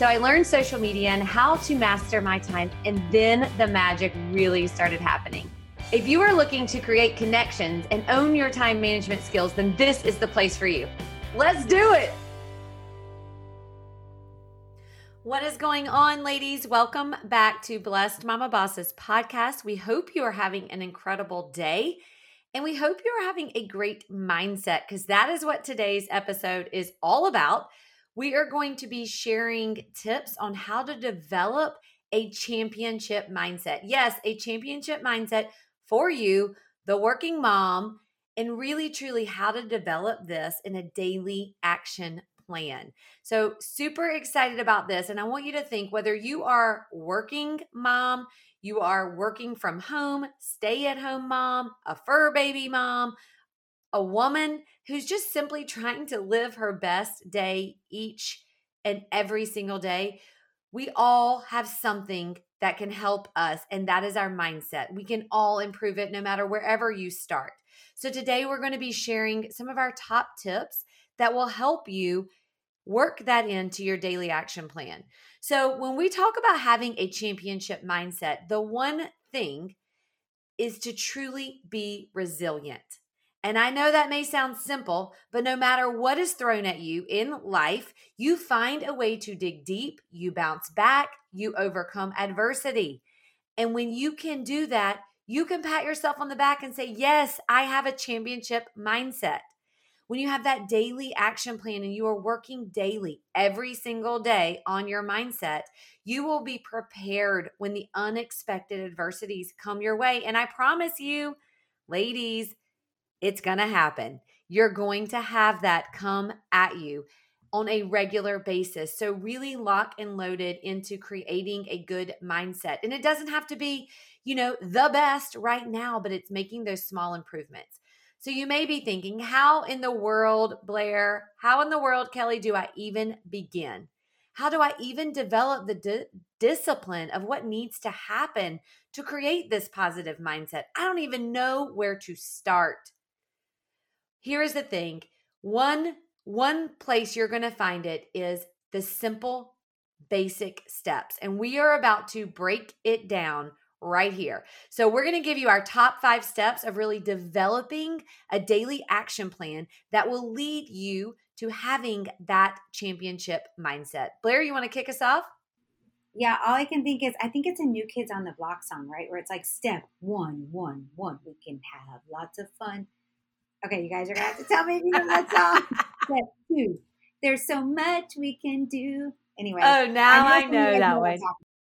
so I learned social media and how to master my time, and then the magic really started happening. If you are looking to create connections and own your time management skills, then this is the place for you. Let's do it. What is going on, ladies? Welcome back to Blessed Mama Bosses podcast. We hope you are having an incredible day and we hope you are having a great mindset because that is what today's episode is all about we are going to be sharing tips on how to develop a championship mindset. Yes, a championship mindset for you, the working mom, and really truly how to develop this in a daily action plan. So, super excited about this. And I want you to think whether you are working mom, you are working from home, stay at home mom, a fur baby mom, a woman who's just simply trying to live her best day each and every single day, we all have something that can help us, and that is our mindset. We can all improve it no matter wherever you start. So, today we're going to be sharing some of our top tips that will help you work that into your daily action plan. So, when we talk about having a championship mindset, the one thing is to truly be resilient. And I know that may sound simple, but no matter what is thrown at you in life, you find a way to dig deep, you bounce back, you overcome adversity. And when you can do that, you can pat yourself on the back and say, Yes, I have a championship mindset. When you have that daily action plan and you are working daily, every single day on your mindset, you will be prepared when the unexpected adversities come your way. And I promise you, ladies, it's going to happen. You're going to have that come at you on a regular basis. So, really lock and loaded into creating a good mindset. And it doesn't have to be, you know, the best right now, but it's making those small improvements. So, you may be thinking, how in the world, Blair, how in the world, Kelly, do I even begin? How do I even develop the di- discipline of what needs to happen to create this positive mindset? I don't even know where to start here is the thing one one place you're going to find it is the simple basic steps and we are about to break it down right here. So, we're going to give you our top five steps of really developing a daily action plan that will lead you to having that championship mindset. Blair, you want to kick us off? Yeah, all I can think is I think it's a New Kids on the Block song, right? Where it's like step one, one, one. We can have lots of fun. Okay, you guys are gonna have to tell me if you know that song. Step two. There's so much we can do. Anyway. Oh, now I know, I know that one.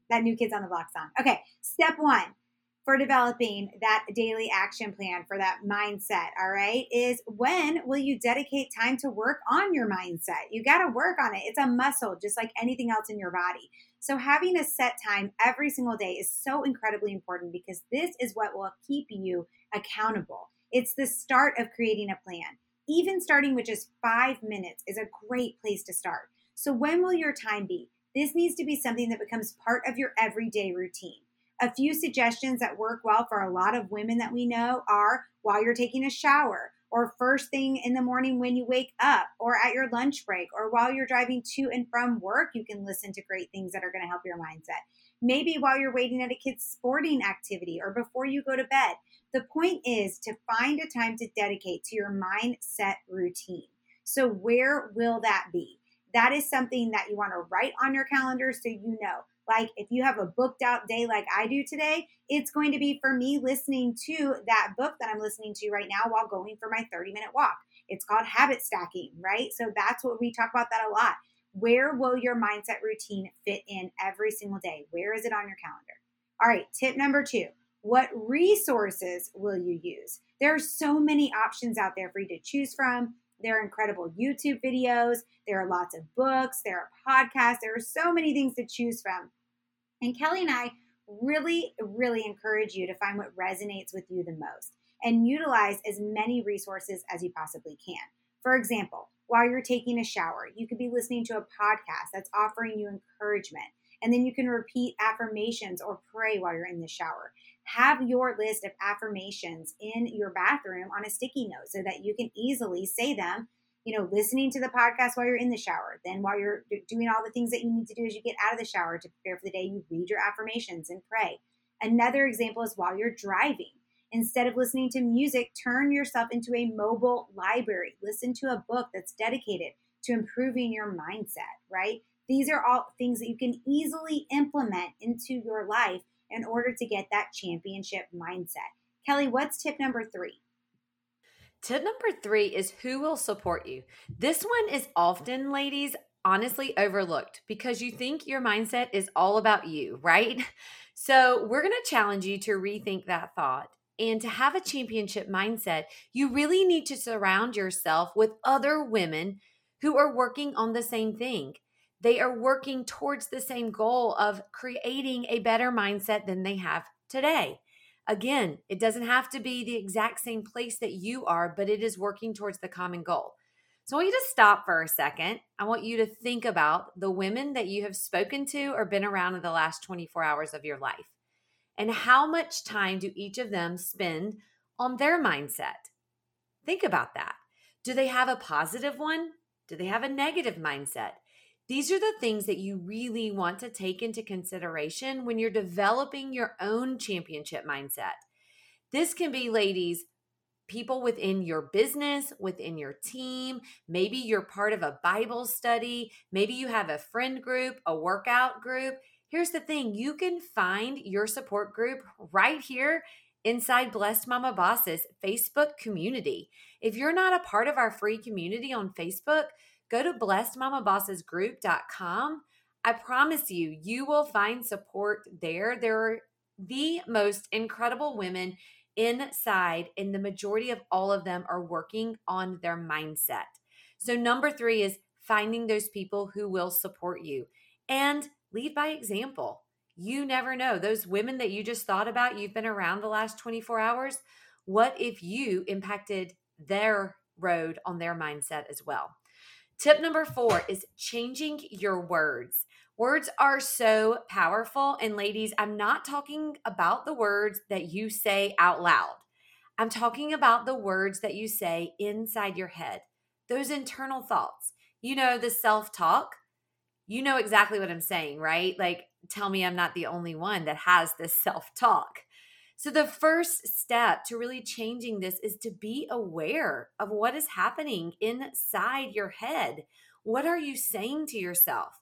That new Kids on the Block song. Okay, step one for developing that daily action plan for that mindset, all right, is when will you dedicate time to work on your mindset? You got to work on it. It's a muscle, just like anything else in your body. So, having a set time every single day is so incredibly important because this is what will keep you accountable. It's the start of creating a plan. Even starting with just five minutes is a great place to start. So, when will your time be? This needs to be something that becomes part of your everyday routine. A few suggestions that work well for a lot of women that we know are while you're taking a shower, or first thing in the morning when you wake up, or at your lunch break, or while you're driving to and from work, you can listen to great things that are going to help your mindset. Maybe while you're waiting at a kid's sporting activity or before you go to bed. The point is to find a time to dedicate to your mindset routine. So, where will that be? That is something that you want to write on your calendar so you know Like if you have a booked out day like I do today, it's going to be for me listening to that book that I'm listening to right now while going for my 30 minute walk. It's called habit stacking, right? So that's what we talk about that a lot. Where will your mindset routine fit in every single day? Where is it on your calendar? All right, tip number two what resources will you use? There are so many options out there for you to choose from. There are incredible YouTube videos. There are lots of books. There are podcasts. There are so many things to choose from. And Kelly and I really, really encourage you to find what resonates with you the most and utilize as many resources as you possibly can. For example, while you're taking a shower, you could be listening to a podcast that's offering you encouragement. And then you can repeat affirmations or pray while you're in the shower. Have your list of affirmations in your bathroom on a sticky note so that you can easily say them you know listening to the podcast while you're in the shower then while you're doing all the things that you need to do as you get out of the shower to prepare for the day you read your affirmations and pray. Another example is while you're driving instead of listening to music turn yourself into a mobile library listen to a book that's dedicated to improving your mindset right these are all things that you can easily implement into your life in order to get that championship mindset. Kelly, what's tip number three? Tip number three is who will support you. This one is often, ladies, honestly overlooked because you think your mindset is all about you, right? So, we're going to challenge you to rethink that thought. And to have a championship mindset, you really need to surround yourself with other women who are working on the same thing they are working towards the same goal of creating a better mindset than they have today. Again, it doesn't have to be the exact same place that you are, but it is working towards the common goal. So I want you to stop for a second. I want you to think about the women that you have spoken to or been around in the last 24 hours of your life. And how much time do each of them spend on their mindset? Think about that. Do they have a positive one? Do they have a negative mindset? These are the things that you really want to take into consideration when you're developing your own championship mindset. This can be, ladies, people within your business, within your team. Maybe you're part of a Bible study. Maybe you have a friend group, a workout group. Here's the thing you can find your support group right here inside Blessed Mama Bosses Facebook community. If you're not a part of our free community on Facebook, go to blessedmamabossesgroup.com. I promise you, you will find support there. There are the most incredible women inside, and the majority of all of them are working on their mindset. So, number three is finding those people who will support you and lead by example. You never know. Those women that you just thought about, you've been around the last 24 hours. What if you impacted their road on their mindset as well? Tip number four is changing your words. Words are so powerful. And ladies, I'm not talking about the words that you say out loud. I'm talking about the words that you say inside your head, those internal thoughts. You know, the self talk. You know exactly what I'm saying, right? Like, tell me I'm not the only one that has this self talk. So, the first step to really changing this is to be aware of what is happening inside your head. What are you saying to yourself?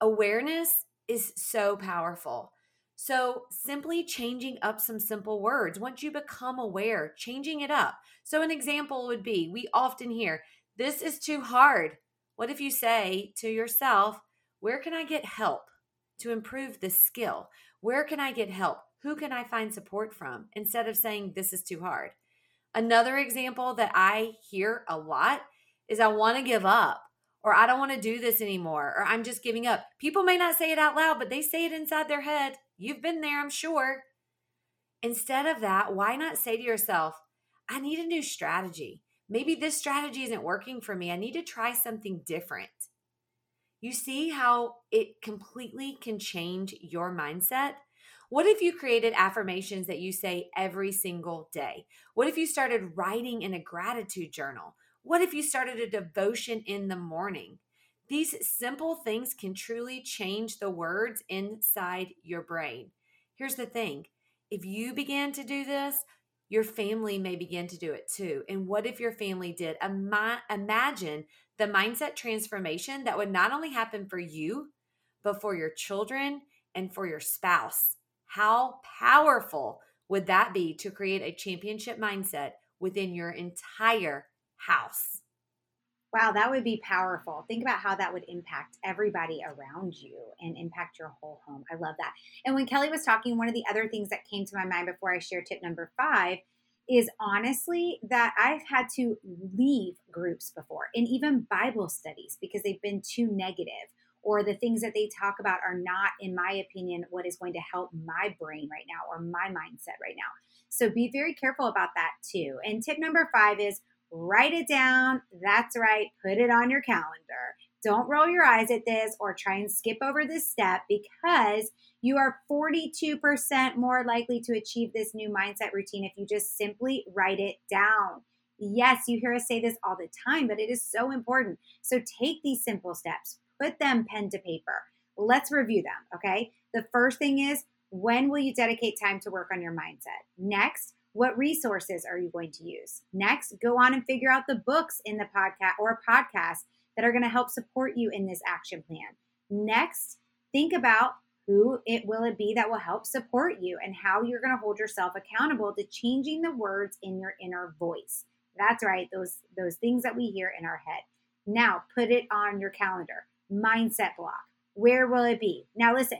Awareness is so powerful. So, simply changing up some simple words. Once you become aware, changing it up. So, an example would be we often hear, This is too hard. What if you say to yourself, Where can I get help to improve this skill? Where can I get help? who can I find support from instead of saying this is too hard? Another example that I hear a lot is I want to give up or I don't want to do this anymore or I'm just giving up. People may not say it out loud, but they say it inside their head. You've been there, I'm sure. Instead of that, why not say to yourself, I need a new strategy. Maybe this strategy isn't working for me. I need to try something different. You see how it completely can change your mindset? What if you created affirmations that you say every single day? What if you started writing in a gratitude journal? What if you started a devotion in the morning? These simple things can truly change the words inside your brain. Here's the thing if you began to do this, your family may begin to do it too. And what if your family did? Imagine the mindset transformation that would not only happen for you, but for your children and for your spouse. How powerful would that be to create a championship mindset within your entire house? Wow, that would be powerful. Think about how that would impact everybody around you and impact your whole home. I love that. And when Kelly was talking, one of the other things that came to my mind before I share tip number five is honestly that I've had to leave groups before and even Bible studies because they've been too negative or the things that they talk about are not, in my opinion, what is going to help my brain right now or my mindset right now. So be very careful about that too. And tip number five is write it down. That's right, put it on your calendar. Don't roll your eyes at this or try and skip over this step because you are 42% more likely to achieve this new mindset routine if you just simply write it down. Yes, you hear us say this all the time, but it is so important. So take these simple steps, put them pen to paper. Let's review them, okay? The first thing is when will you dedicate time to work on your mindset? Next, what resources are you going to use? Next, go on and figure out the books in the podcast or podcast that are going to help support you in this action plan. Next, think about who it will it be that will help support you and how you're going to hold yourself accountable to changing the words in your inner voice. That's right, those those things that we hear in our head. Now, put it on your calendar. Mindset block. Where will it be? Now listen,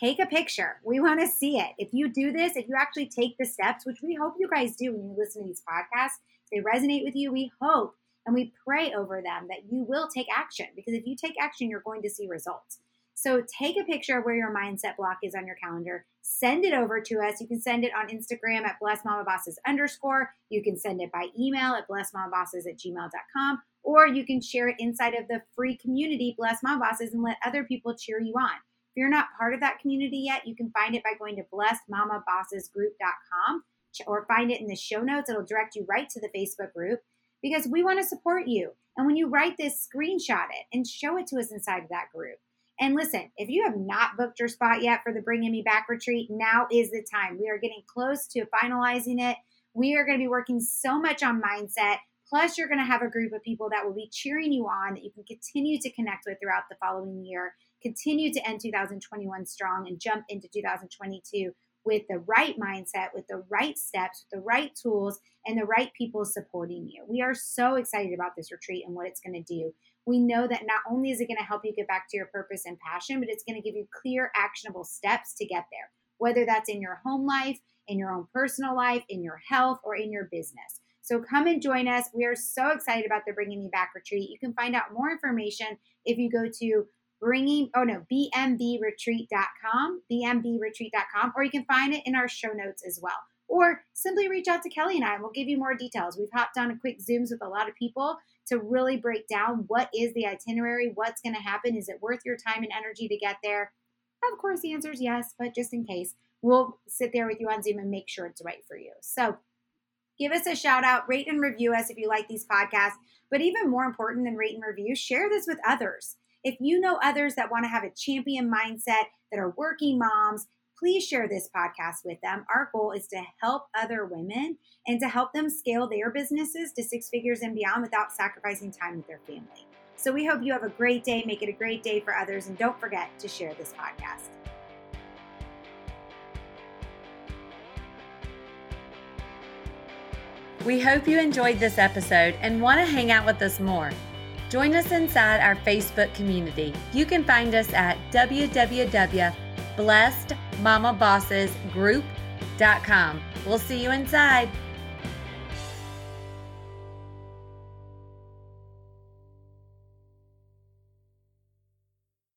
take a picture. We want to see it. If you do this, if you actually take the steps, which we hope you guys do when you listen to these podcasts, they resonate with you. We hope and we pray over them that you will take action because if you take action, you're going to see results. So take a picture of where your mindset block is on your calendar. Send it over to us. You can send it on Instagram at blessedmamabosses underscore. You can send it by email at blessedmamabosses at gmail.com. Or you can share it inside of the free community, Blessed Mama Bosses, and let other people cheer you on. If you're not part of that community yet, you can find it by going to blessedmamabossesgroup.com or find it in the show notes. It'll direct you right to the Facebook group because we want to support you. And when you write this, screenshot it and show it to us inside of that group. And listen, if you have not booked your spot yet for the Bringing Me Back retreat, now is the time. We are getting close to finalizing it. We are going to be working so much on mindset. Plus, you're going to have a group of people that will be cheering you on that you can continue to connect with throughout the following year continue to end 2021 strong and jump into 2022 with the right mindset, with the right steps, with the right tools, and the right people supporting you. We are so excited about this retreat and what it's going to do. We know that not only is it going to help you get back to your purpose and passion, but it's going to give you clear, actionable steps to get there, whether that's in your home life, in your own personal life, in your health, or in your business. So come and join us. We are so excited about the Bringing Me Back retreat. You can find out more information if you go to bringing, oh no, bmbretreat.com, bmbretreat.com, or you can find it in our show notes as well. Or simply reach out to Kelly and I, and we'll give you more details. We've hopped on a quick Zooms with a lot of people to really break down what is the itinerary, what's going to happen, is it worth your time and energy to get there? Of course, the answer is yes, but just in case, we'll sit there with you on Zoom and make sure it's right for you. So, give us a shout out, rate and review us if you like these podcasts. But even more important than rate and review, share this with others. If you know others that want to have a champion mindset, that are working moms, please share this podcast with them. Our goal is to help other women and to help them scale their businesses to six figures and beyond without sacrificing time with their family. So we hope you have a great day, make it a great day for others, and don't forget to share this podcast. We hope you enjoyed this episode and want to hang out with us more. Join us inside our Facebook community. You can find us at www.blessedmamabossesgroup.com. We'll see you inside.